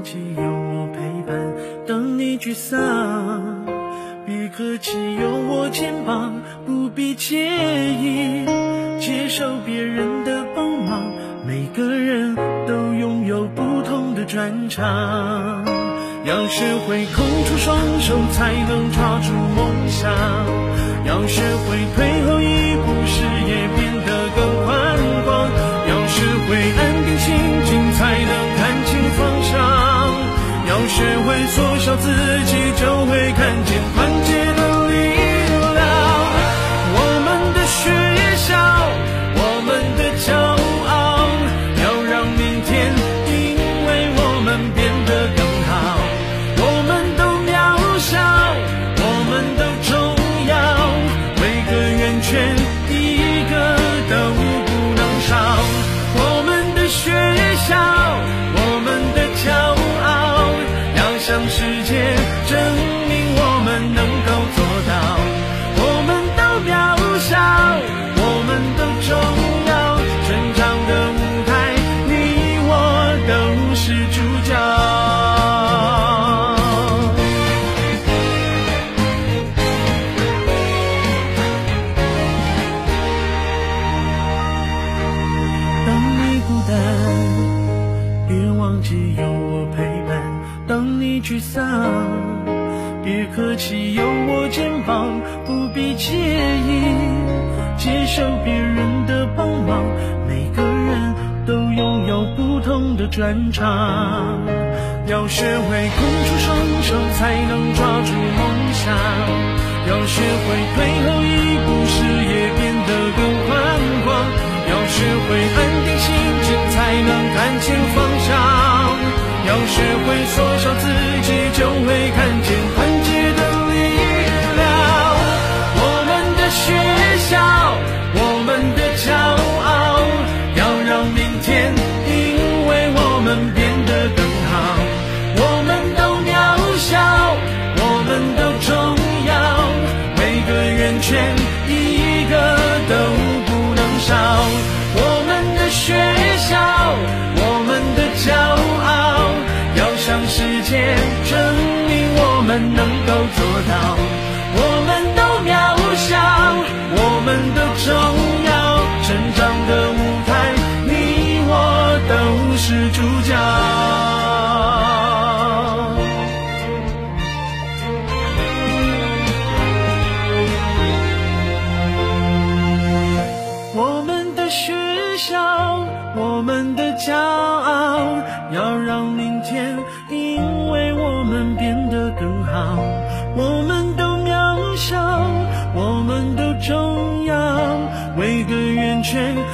忘有我陪伴，等你沮丧。别客气，有我肩膀，不必介意接受别人的帮忙。每个人都拥有不同的专长，要学会空出双手才能抓住梦想，要学会退后一步视野变得更宽广，要学会爱。缩小自己，就会看忘记有我陪伴；当你沮丧，别客气，有我肩膀，不必介意接受别人的帮忙。每个人都拥有不同的专长，要学会空出双手才能抓住梦想，要学会退后一步，视学会缩小自能够做到。我们都渺小，我们都重要，成长的舞台，你我都是主角。我们的学校，我们的骄傲，要让渺